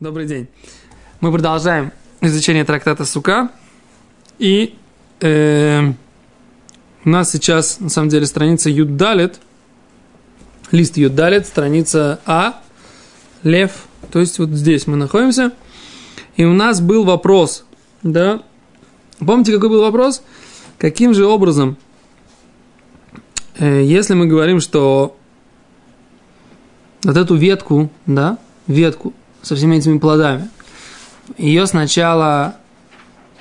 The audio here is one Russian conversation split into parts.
Добрый день. Мы продолжаем изучение трактата Сука. И э, у нас сейчас, на самом деле, страница Юддалет, лист Юддалет, страница А, Лев. То есть вот здесь мы находимся. И у нас был вопрос, да? Помните, какой был вопрос? Каким же образом, э, если мы говорим, что вот эту ветку, да, ветку со всеми этими плодами. Ее сначала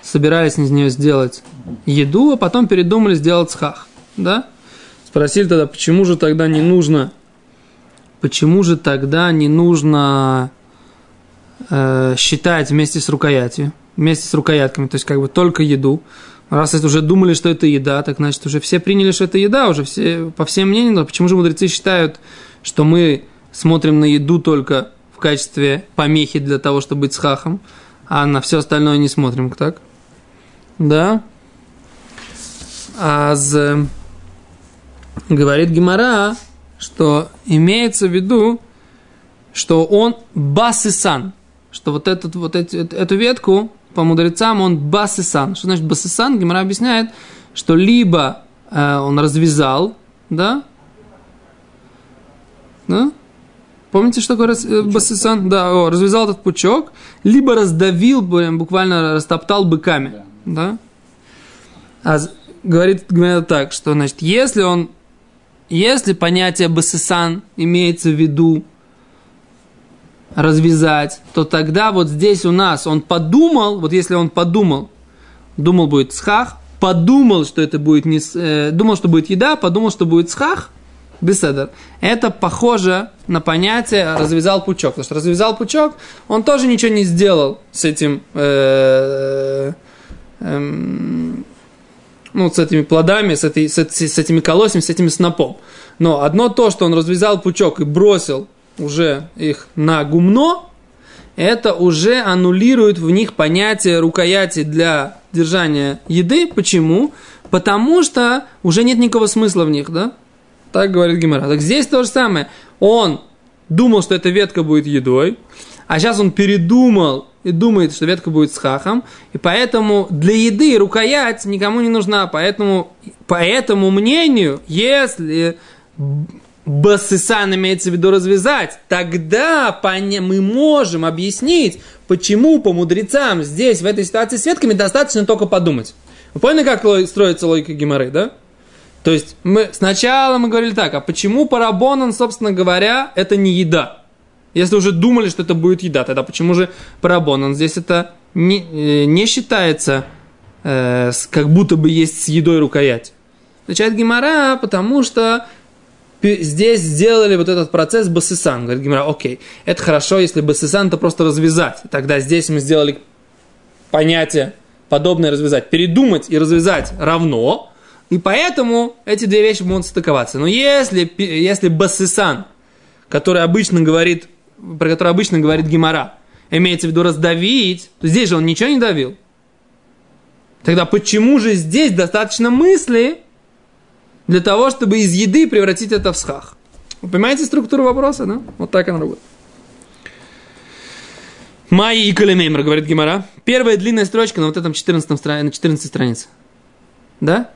собирались из нее сделать еду, а потом передумали сделать схах. Да? Спросили тогда, почему же тогда не нужно, почему же тогда не нужно э, считать вместе с рукоятью, вместе с рукоятками, то есть как бы только еду. Раз это уже думали, что это еда, так значит уже все приняли, что это еда, уже все, по всем мнениям, но почему же мудрецы считают, что мы смотрим на еду только в качестве помехи для того, чтобы быть с хахом, а на все остальное не смотрим, так? Да? А з... говорит Гимара, что имеется в виду, что он басисан, что вот, этот, вот эти, эту ветку по мудрецам он басисан. Что значит басисан? Гимара объясняет, что либо э, он развязал, да, да, Помните, что такое э, басисан? Да, о, развязал этот пучок, либо раздавил, буквально растоптал быками. Да? да? А говорит, говорит так, что, значит, если он, если понятие басисан имеется в виду развязать, то тогда вот здесь у нас он подумал, вот если он подумал, думал будет схах, подумал, что это будет не, э, думал, что будет еда, подумал, что будет схах – Беседер. Это похоже на понятие развязал пучок. Потому что развязал пучок, он тоже ничего не сделал с этим, э, э, ну, с этими плодами, с, этой, с, с этими колосьями, с этим снопом. Но одно то, что он развязал пучок и бросил уже их на гумно, это уже аннулирует в них понятие рукояти для держания еды. Почему? Потому что уже нет никакого смысла в них, да? Так говорит Гимара. Так здесь то же самое. Он думал, что эта ветка будет едой, а сейчас он передумал и думает, что ветка будет с хахом, и поэтому для еды рукоять никому не нужна. Поэтому, по этому мнению, если басысан имеется в виду развязать, тогда мы можем объяснить, почему по мудрецам здесь, в этой ситуации с ветками, достаточно только подумать. Вы поняли, как строится логика Гимары, да? То есть мы сначала мы говорили так, а почему парабонан, собственно говоря, это не еда? Если уже думали, что это будет еда, тогда почему же парабонан? Здесь это не, э, не считается, э, как будто бы есть с едой рукоять. Отвечает Гимара, потому что здесь сделали вот этот процесс басисан. Говорит Гимара, окей, это хорошо, если басисан это просто развязать. Тогда здесь мы сделали понятие подобное развязать. Передумать и развязать равно, и поэтому эти две вещи могут стыковаться. Но если, если басисан, который обычно говорит, про который обычно говорит Гимара, имеется в виду раздавить, то здесь же он ничего не давил. Тогда почему же здесь достаточно мысли для того, чтобы из еды превратить это в схах? Вы понимаете структуру вопроса, да? Вот так она работает. Майи и Калимеймер, говорит Гимара. Первая длинная строчка на вот этом 14, на 14 странице. Да?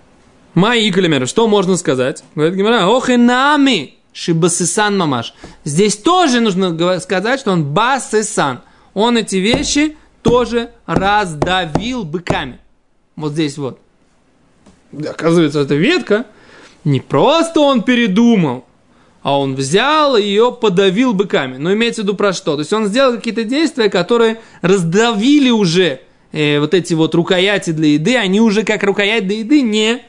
Май и Что можно сказать? Говорит Гимара, ох и нами, шибасисан мамаш. Здесь тоже нужно сказать, что он басисан. Он эти вещи тоже раздавил быками. Вот здесь вот. Оказывается, эта ветка не просто он передумал, а он взял и ее подавил быками. Но имеется в виду про что? То есть он сделал какие-то действия, которые раздавили уже э, вот эти вот рукояти для еды, они уже как рукоять для еды не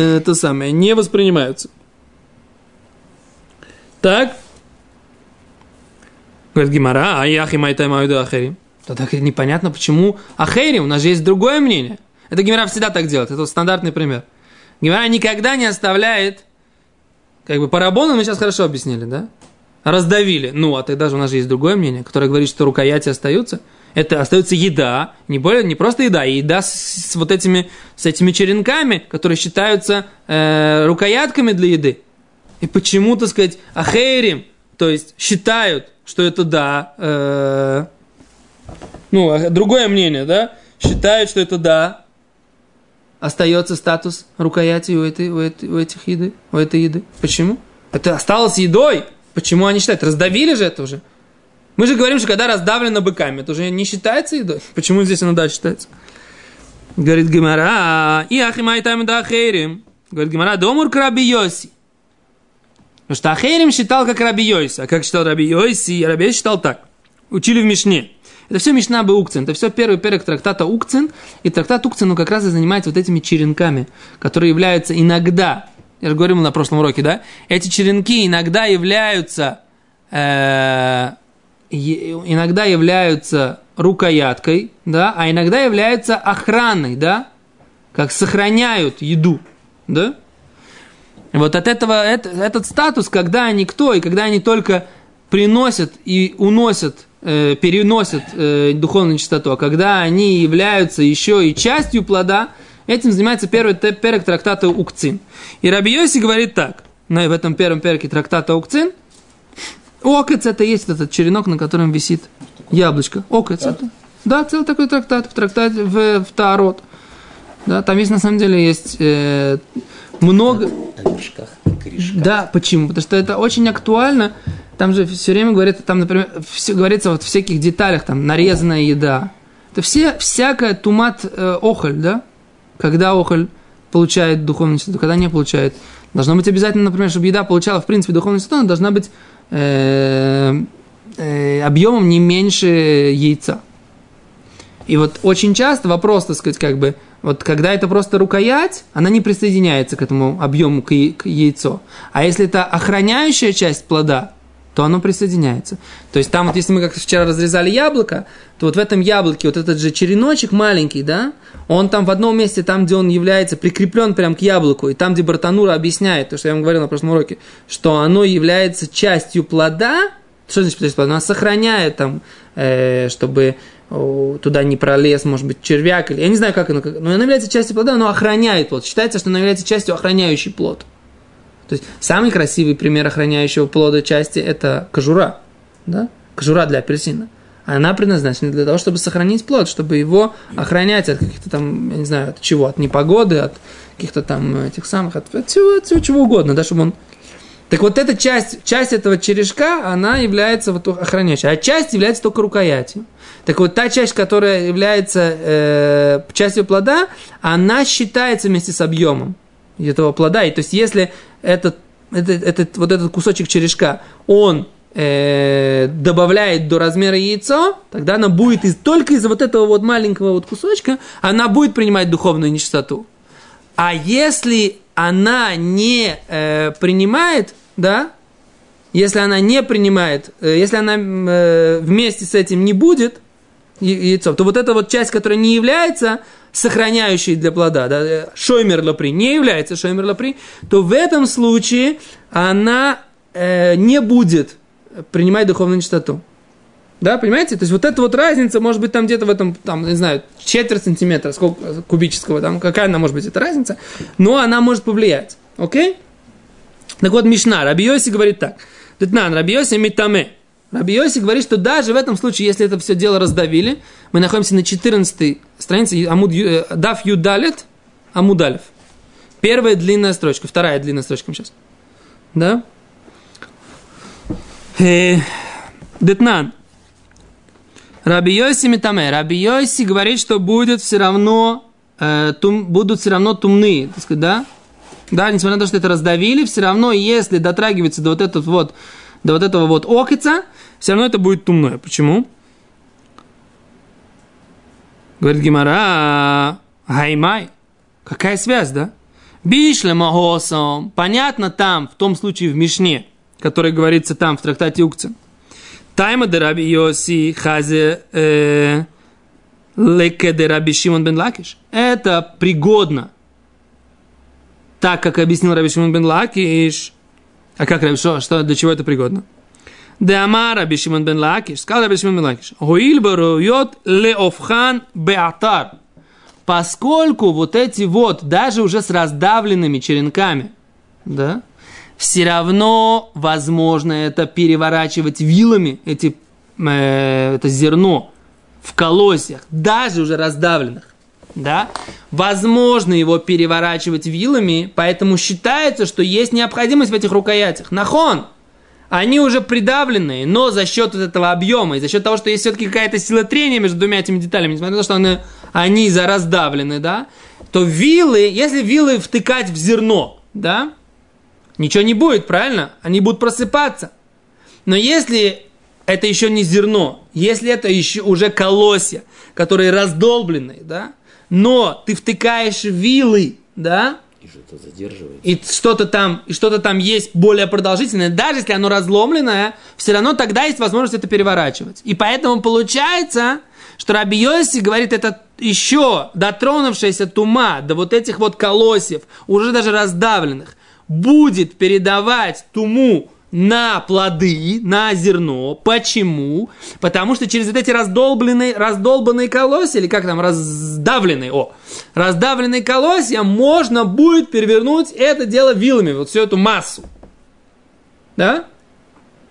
это самое, не воспринимаются. Так. Говорит Гимара, а яхи майтай майду ахерим. Тогда непонятно, почему ахерим, у нас же есть другое мнение. Это Гимара всегда так делает, это стандартный пример. Гимара никогда не оставляет, как бы парабону мы сейчас хорошо объяснили, да? Раздавили. Ну, а тогда же у нас же есть другое мнение, которое говорит, что рукояти остаются – это остается еда, не, более, не просто еда, а еда с, с вот этими, с этими черенками, которые считаются э, рукоятками для еды. И почему, так сказать, ахейрим, то есть считают, что это да, э, ну, а другое мнение, да, считают, что это да, остается статус рукояти у, этой, у, этой, у этих еды, у этой еды. Почему? Это осталось едой. Почему они считают? Раздавили же это уже. Мы же говорим, что когда раздавлено быками, это уже не считается едой. Почему здесь оно да считается? Говорит Гимара, и ахимай там да хейрим. Говорит Гимара, домур краби Йоси. Потому что Ахейрим считал как Раби Йойси. А как считал Раби Йойси? Раби считал так. Учили в Мишне. Это все Мишна бы Укцин. Это все первый перек трактата Укцин. И трактат Укцин ну, как раз и занимается вот этими черенками, которые являются иногда, я же говорил на прошлом уроке, да? Эти черенки иногда являются, э, иногда являются рукояткой, да, а иногда являются охраной, да, как сохраняют еду, да. Вот от этого это, этот статус, когда они кто, и когда они только приносят и уносят, э, переносят э, духовную чистоту, а когда они являются еще и частью плода, этим занимается первый перек трактата Укцин. И Раби Йоси говорит так, на, в этом первом перке трактата Укцин, Окец это есть этот черенок, на котором висит яблочко. Окец это. Да, целый такой трактат в трактате в, в Таарот. Да, там есть на самом деле есть э, много... Мешках, корешках. Да, почему? Потому что это очень актуально. Там же все время говорится, там, например, все, говорится вот в всяких деталях, там, нарезанная еда. Это все, всякая тумат э, охоль, да? Когда охоль получает духовную чистоту, когда не получает. Должно быть обязательно, например, чтобы еда получала, в принципе, духовную чистоту, она должна быть э, э, объемом не меньше яйца. И вот очень часто вопрос, так сказать, как бы, вот когда это просто рукоять, она не присоединяется к этому объему, к, к яйцу. А если это охраняющая часть плода, то оно присоединяется. То есть там вот, если мы как вчера разрезали яблоко, то вот в этом яблоке вот этот же череночек маленький, да, он там в одном месте, там, где он является прикреплен прям к яблоку, и там, где Бартанура объясняет, то, что я вам говорил на прошлом уроке, что оно является частью плода, что значит частью плода? Оно сохраняет там, э, чтобы туда не пролез, может быть, червяк, или я не знаю, как оно, но оно является частью плода, оно охраняет плод. Считается, что оно является частью охраняющей плод. То есть самый красивый пример охраняющего плода части – это кожура, да? кожура для апельсина. Она предназначена для того, чтобы сохранить плод, чтобы его охранять от каких-то там, я не знаю, от чего, от непогоды, от каких-то там этих самых, от, от, всего, от всего чего угодно, да, чтобы он так вот эта часть, часть этого черешка, она является вот охраняющей, а часть является только рукоятью. Так вот, та часть, которая является э, частью плода, она считается вместе с объемом этого плода. И то есть, если этот, этот, этот, вот этот кусочек черешка, он э, добавляет до размера яйцо, тогда она будет из, только из вот этого вот маленького вот кусочка, она будет принимать духовную нечистоту. А если она не э, принимает, да, если она не принимает, э, если она э, вместе с этим не будет яйцом, то вот эта вот часть, которая не является сохраняющей для плода, да, э, шоймер лапри, не является шоймер лапри, то в этом случае она э, не будет принимать духовную нечистоту. Да, понимаете? То есть вот эта вот разница может быть там где-то в этом, там, не знаю, четверть сантиметра сколько, кубического, там, какая она может быть, эта разница, но она может повлиять. Окей? Так вот, Мишна, Рабиоси говорит так. Детнан, Рабиоси митаме. Рабиоси говорит, что даже в этом случае, если это все дело раздавили, мы находимся на 14 странице, Амуд, э, Дав Юдалет, Амудалев. Первая длинная строчка, вторая длинная строчка сейчас. Да? Э, Детнан. Раби Йоси Митаме. Раби Йоси говорит, что будет все равно, э, тум, будут все равно тумные, так сказать, да? Да, несмотря на то, что это раздавили, все равно, если дотрагиваться до вот этого вот, до вот этого вот окица, все равно это будет тумное. Почему? Говорит Гимара, гаймай. Какая связь, да? Бишле магосом. Понятно там, в том случае в Мишне, который говорится там, в трактате Укцин. Тайма де Раби Йоси хазе э, לכדרבי שמעון בן לקיש. Это пригодно. Так, как объяснил Раби Шимон бен Лакиш. А как Раби что, что, для чего это пригодно? דאמר רבי שמעון בן לקיש. Сказал Шимон бен Лакиш. הואיל וראויות להופכן בעתר. Поскольку вот эти вот, даже уже с раздавленными черенками, да, все равно возможно это переворачивать вилами, эти, э, это зерно в колосьях, даже уже раздавленных. Да? Возможно его переворачивать вилами, поэтому считается, что есть необходимость в этих рукоятях. Нахон! Они уже придавленные, но за счет вот этого объема и за счет того, что есть все-таки какая-то сила трения между двумя этими деталями, несмотря на то, что они, они раздавлены, да, то вилы, если вилы втыкать в зерно, да, ничего не будет, правильно? Они будут просыпаться. Но если это еще не зерно, если это еще уже колосья, которые раздолбленные, да, но ты втыкаешь вилы, да, И что-то задерживает. и что-то там, и что-то там есть более продолжительное, даже если оно разломленное, все равно тогда есть возможность это переворачивать. И поэтому получается, что Раби Йоси говорит, это еще дотронувшаяся тума до вот этих вот колосьев, уже даже раздавленных, будет передавать туму на плоды, на зерно. Почему? Потому что через вот эти раздолбленные, раздолбанные колосья, или как там, раздавленные, о, раздавленные колосья, можно будет перевернуть это дело вилами, вот всю эту массу. Да?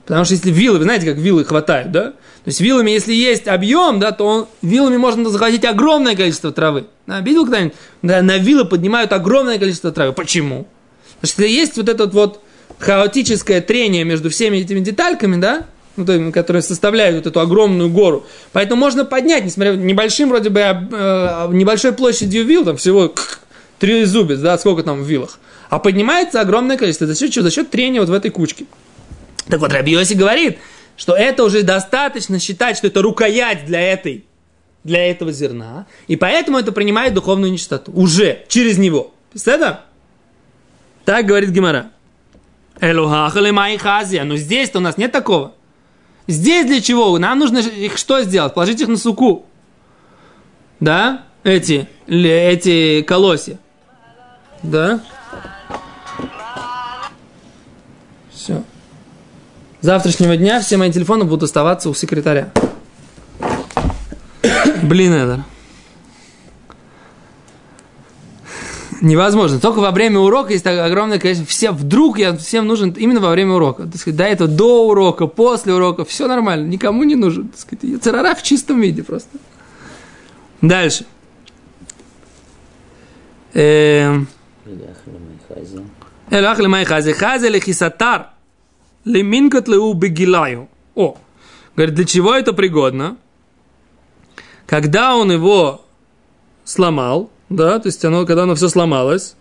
Потому что если вилы, вы знаете, как вилы хватают, да? То есть вилами, если есть объем, да, то он, вилами можно захватить огромное количество травы. Да, видел когда-нибудь? Да, на вилы поднимают огромное количество травы. Почему? Потому что есть вот этот вот хаотическое трение между всеми этими детальками, да, ну, то, которые составляют вот эту огромную гору. Поэтому можно поднять, несмотря небольшим вроде бы э, небольшой площадью вил, там всего три зубец, да, сколько там в вилах. А поднимается огромное количество. За счет чего? За счет трения вот в этой кучке. Так вот, Раби Йоси говорит, что это уже достаточно считать, что это рукоять для этой, для этого зерна, и поэтому это принимает духовную нечистоту. Уже, через него. Это? Так говорит Гемора. Элухахали мои хазия. Но здесь-то у нас нет такого. Здесь для чего? Нам нужно их что сделать? Положить их на суку. Да? Эти, эти колосья. Да? Все. С завтрашнего дня все мои телефоны будут оставаться у секретаря. Блин, это. Невозможно. Только во время урока есть огромное количество. Все, вдруг я всем нужен именно во время урока. Так сказать, до этого, до урока, после урока, все нормально. Никому не нужен. Так сказать, церара в чистом виде просто. Дальше. Эм. Элах лимай хази. Лихисатар. Леминкат леу бегилаю. О, говорит, для чего это пригодно? Когда он его сломал, да, то есть оно, когда оно все сломалось,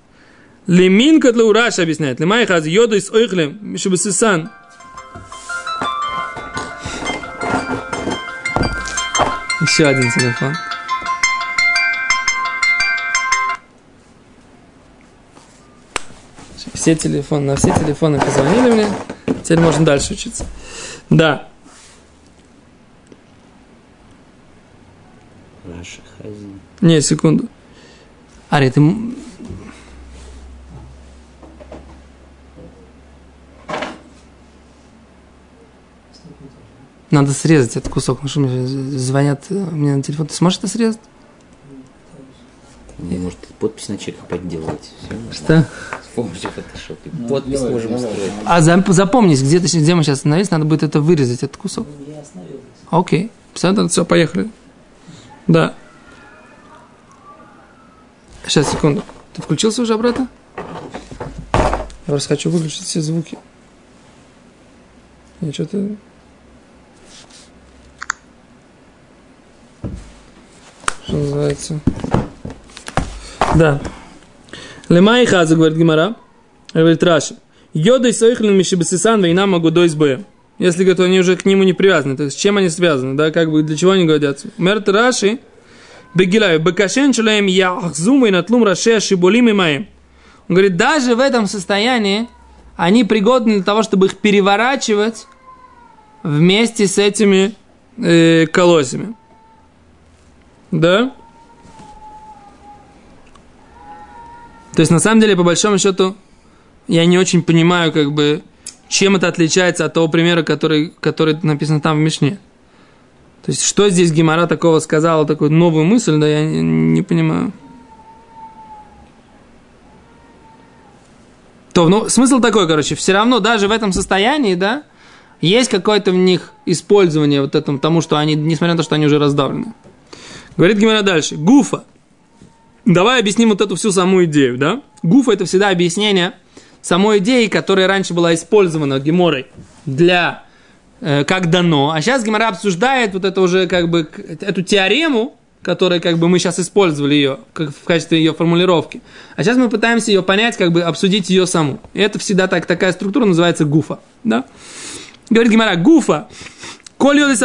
леминка для Раша объясняет, лемай хази йоду из ойхлем, чтобы сисан. Еще один телефон. Все телефоны, на все телефоны позвонили мне. Теперь можно дальше учиться. Да. Раша Хазин. Не, секунду. Ари, ты... Надо срезать этот кусок, потому что мне звонят мне на телефон. Ты сможешь это срезать? Не может подпись на чеках подделать. Все, Что? С помощью фотошопа. Подпись можем устроить. А зам- запомнись, где, ты, где мы сейчас остановились, надо будет это вырезать, этот кусок. Я остановился. Окей. Все, все, поехали. Да. Сейчас, секунду. Ты включился уже обратно? Я просто хочу выключить все звуки. Я что-то... Что называется? Да. Лемай хаза, говорит Гимара. Говорит Раши. Йода и Сойхлин Мишибасисан Вейна Магудой с боем. Если, говорит, они уже к нему не привязаны, то есть с чем они связаны, да, как бы, для чего они годятся. Мерт Раши, Бегилаю, Бекашен Шалаем Яхзум и Натлум Раше Шиболим и Маем. Он говорит, даже в этом состоянии они пригодны для того, чтобы их переворачивать вместе с этими э, колосьями. Да? То есть, на самом деле, по большому счету, я не очень понимаю, как бы, чем это отличается от того примера, который, который написан там в Мишне. То есть, что здесь Гимара такого сказала, такую новую мысль, да, я не, не понимаю. То, ну, смысл такой, короче, все равно даже в этом состоянии, да, есть какое-то в них использование вот этому, тому, что они, несмотря на то, что они уже раздавлены. Говорит Гимера дальше. Гуфа. Давай объясним вот эту всю саму идею, да? Гуфа это всегда объяснение самой идеи, которая раньше была использована Геморой для как дано. А сейчас Гемора обсуждает вот это уже как бы эту теорему, которая как бы мы сейчас использовали ее как в качестве ее формулировки. А сейчас мы пытаемся ее понять, как бы обсудить ее саму. И это всегда так, такая структура называется гуфа. Да? Говорит Гимара, гуфа, коль йоды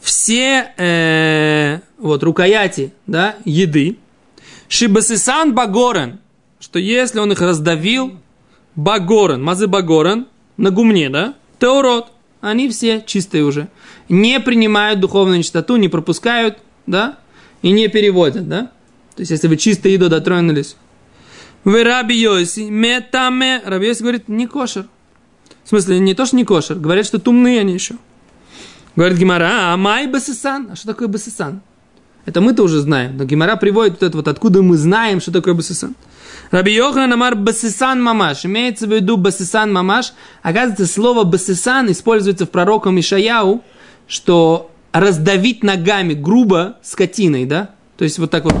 все э, вот рукояти да, еды, шибасисан багорен, что если он их раздавил, багорен, мазы багорен, на гумне, да, теорот, они все чистые уже. Не принимают духовную нечистоту, не пропускают, да, и не переводят, да. То есть, если вы чисто еду дотронулись. Вы раби метаме, раби Йоси говорит, не кошер. В смысле, не то, что не кошер, говорят, что тумные они еще. Говорит Гимара, а май басисан. А что такое басисан? Это мы-то уже знаем. Но Гимара приводит вот это вот, откуда мы знаем, что такое басисан. Раби Йохан Амар Басисан Мамаш. Имеется в виду Басисан Мамаш. Оказывается, слово Басисан используется в пророком Ишаяу, что раздавить ногами грубо скотиной, да? То есть вот так вот,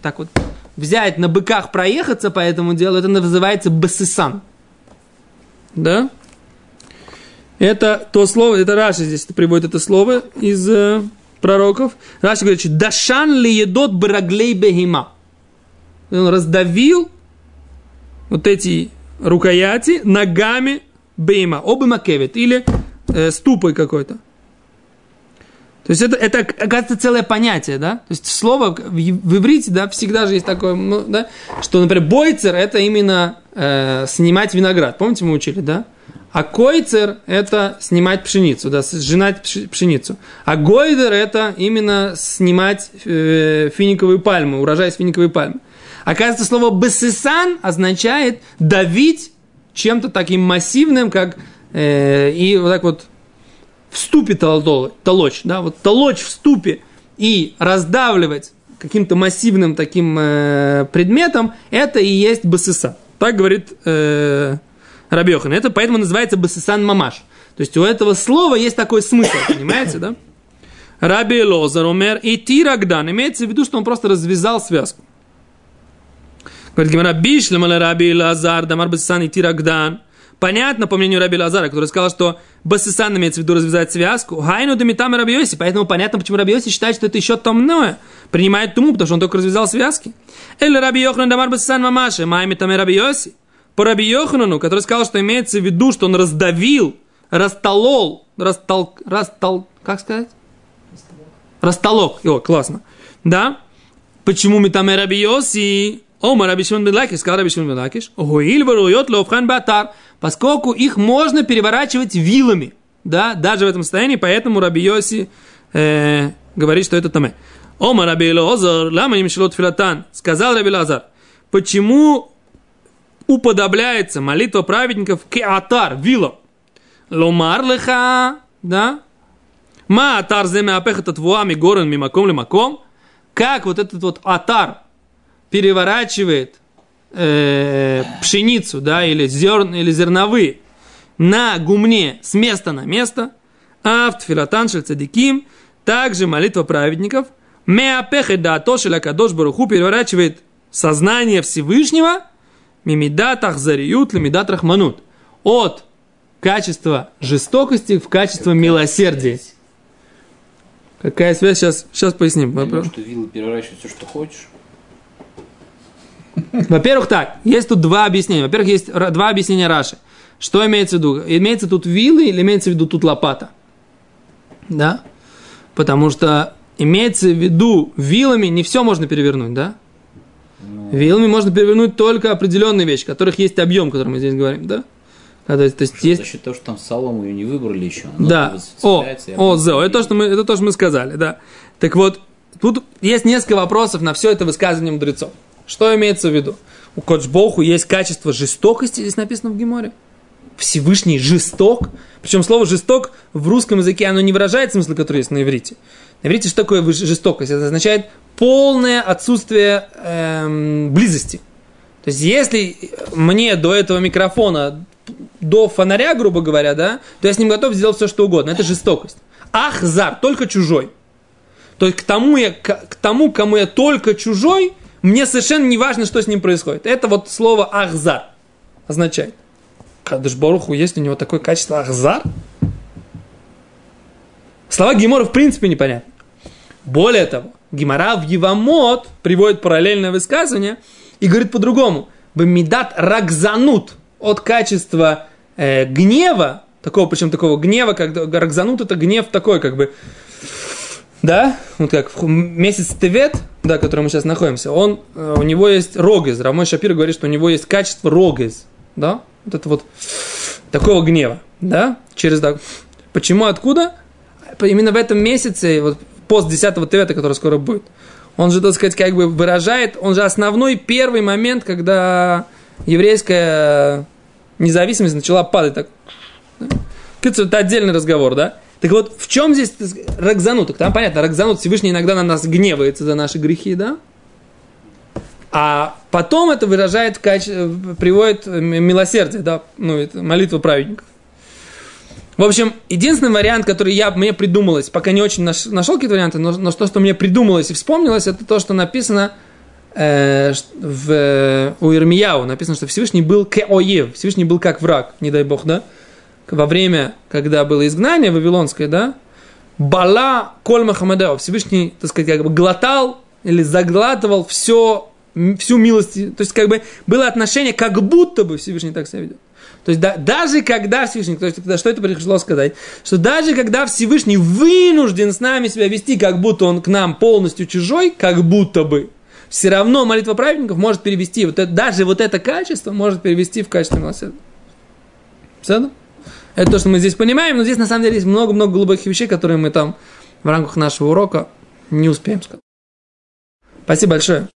так вот взять на быках проехаться по этому делу, это называется Басисан. Да? Это то слово, это Раши здесь приводит это слово из э, пророков. Раши говорит, Дашан ли едот браглей бегима он раздавил вот эти рукояти ногами бейма, оба макевит, или э, ступой какой-то. То есть это, это, оказывается, целое понятие, да? То есть слово в, в иврите, да, всегда же есть такое, ну, да, что, например, бойцер – это именно э, снимать виноград. Помните, мы учили, да? А койцер – это снимать пшеницу, да, сжинать пшеницу. А гойдер – это именно снимать э, финиковую пальму, урожай с финиковой пальмы. Оказывается, слово «бесисан» означает давить чем-то таким массивным, как э, и вот так вот в ступе толочь, да, вот толочь в ступе и раздавливать каким-то массивным таким э, предметом, это и есть басисан. Так говорит э, Рабиохан. Это поэтому называется басисан мамаш. То есть у этого слова есть такой смысл, понимаете, да? Раби Лозар умер и тирагдан. Имеется в виду, что он просто развязал связку. Говорит Гимара, бишлем раби Лазар, дамар басисан и тирагдан. Понятно, по мнению Раби Лазара, который сказал, что басисан имеется в виду развязать связку. Хайну дамитам Раби Йоси. Поэтому понятно, почему Раби Йоси считает, что это еще томное. Принимает туму, потому что он только развязал связки. Или Раби Йохан дамар басисан мамаши. Майми там Раби Йоси. По Раби Йоханану, который сказал, что имеется в виду, что он раздавил, растолол, растол, растол, как сказать? Растолок. О, классно. Да? Почему Митаме Раби Йоси? Ома Раби Шимон бен сказал Раби Шимон бен Лакиш, Гуиль варуйот ловхан батар, поскольку их можно переворачивать вилами, да, даже в этом состоянии, поэтому Раби Йоси э, говорит, что это таме. Ома Раби Лозар, лама им шилот филатан, сказал Раби Лазар, почему уподобляется молитва праведников к атар, вилам? Ломар леха, да? Ма атар земе апехат вуами горен мимаком лимаком, как вот этот вот атар, переворачивает э, пшеницу, да, или, зерн, или зерновые на гумне с места на место, а в тфилатан также молитва праведников, меапехе да тошеля кадош баруху переворачивает сознание Всевышнего, мимидат ахзариют лимидат рахманут, от качества жестокости в качество милосердия. Какая связь? Сейчас, сейчас поясним. Потому что вилы переворачивают все, что хочешь. Во-первых, так, есть тут два объяснения. Во-первых, есть два объяснения Раши. Что имеется в виду? Имеется тут вилы или имеется в виду тут лопата? Да? Потому что имеется в виду вилами не все можно перевернуть, да? Ну... Вилами можно перевернуть только определенные вещи, которых есть объем, о котором мы здесь говорим, да? А, то есть, то есть есть... За счет того, что там солому ее не выбрали еще. Да. О, о, зео, это то, что мы, это то, что мы сказали, да. Так вот, тут есть несколько вопросов на все это высказывание мудрецов. Что имеется в виду? У Коджбоху есть качество жестокости, здесь написано в Геморе. Всевышний жесток. Причем слово жесток в русском языке, оно не выражает смысл, который есть на иврите. На иврите что такое жестокость? Это означает полное отсутствие эм, близости. То есть, если мне до этого микрофона, до фонаря, грубо говоря, да, то я с ним готов сделать все, что угодно. Это жестокость. Ахзар, только чужой. То есть, к тому, я, к тому, кому я только чужой, мне совершенно не важно, что с ним происходит. Это вот слово ахзар означает. Кадыш Баруху есть у него такое качество ахзар? Слова Гемора в принципе непонятны. Более того, Гимара в Евамот приводит параллельное высказывание и говорит по-другому. Бамидат рагзанут от качества э, гнева, такого, причем такого гнева, как рагзанут это гнев такой, как бы, да, вот как месяц Тевет, да, в котором мы сейчас находимся, он, э, у него есть рогез. Рамой Шапир говорит, что у него есть качество рогез, да, вот это вот такого гнева, да, через, да. Почему, откуда? Именно в этом месяце, вот пост 10 Тевета, который скоро будет, он же, так сказать, как бы выражает, он же основной первый момент, когда еврейская независимость начала падать так. Это отдельный разговор, да? Так вот, в чем здесь Ракзанут? Там понятно, Ракзанут Всевышний иногда на нас гневается за наши грехи, да? А потом это выражает, приводит милосердие, да, ну, это молитва праведников. В общем, единственный вариант, который я, мне придумалось, пока не очень наш, нашел какие-то варианты, но, но то, что мне придумалось и вспомнилось, это то, что написано э, в, у Ирмияу. Написано, что Всевышний был кеоев, Всевышний был как враг, не дай бог, да? Во время, когда было изгнание вавилонское, да? Бала коль Махамадео, Всевышний, так сказать, как бы глотал или заглатывал все, всю милость. То есть, как бы было отношение, как будто бы Всевышний так себя ведет. То есть да, даже когда Всевышний, то есть что это пришло сказать, что даже когда Всевышний вынужден с нами себя вести, как будто он к нам полностью чужой, как будто бы, все равно молитва праведников может перевести, вот это, даже вот это качество может перевести в качество милосердия. Все? Это то, что мы здесь понимаем, но здесь на самом деле есть много-много глубоких вещей, которые мы там в рамках нашего урока не успеем сказать. Спасибо большое.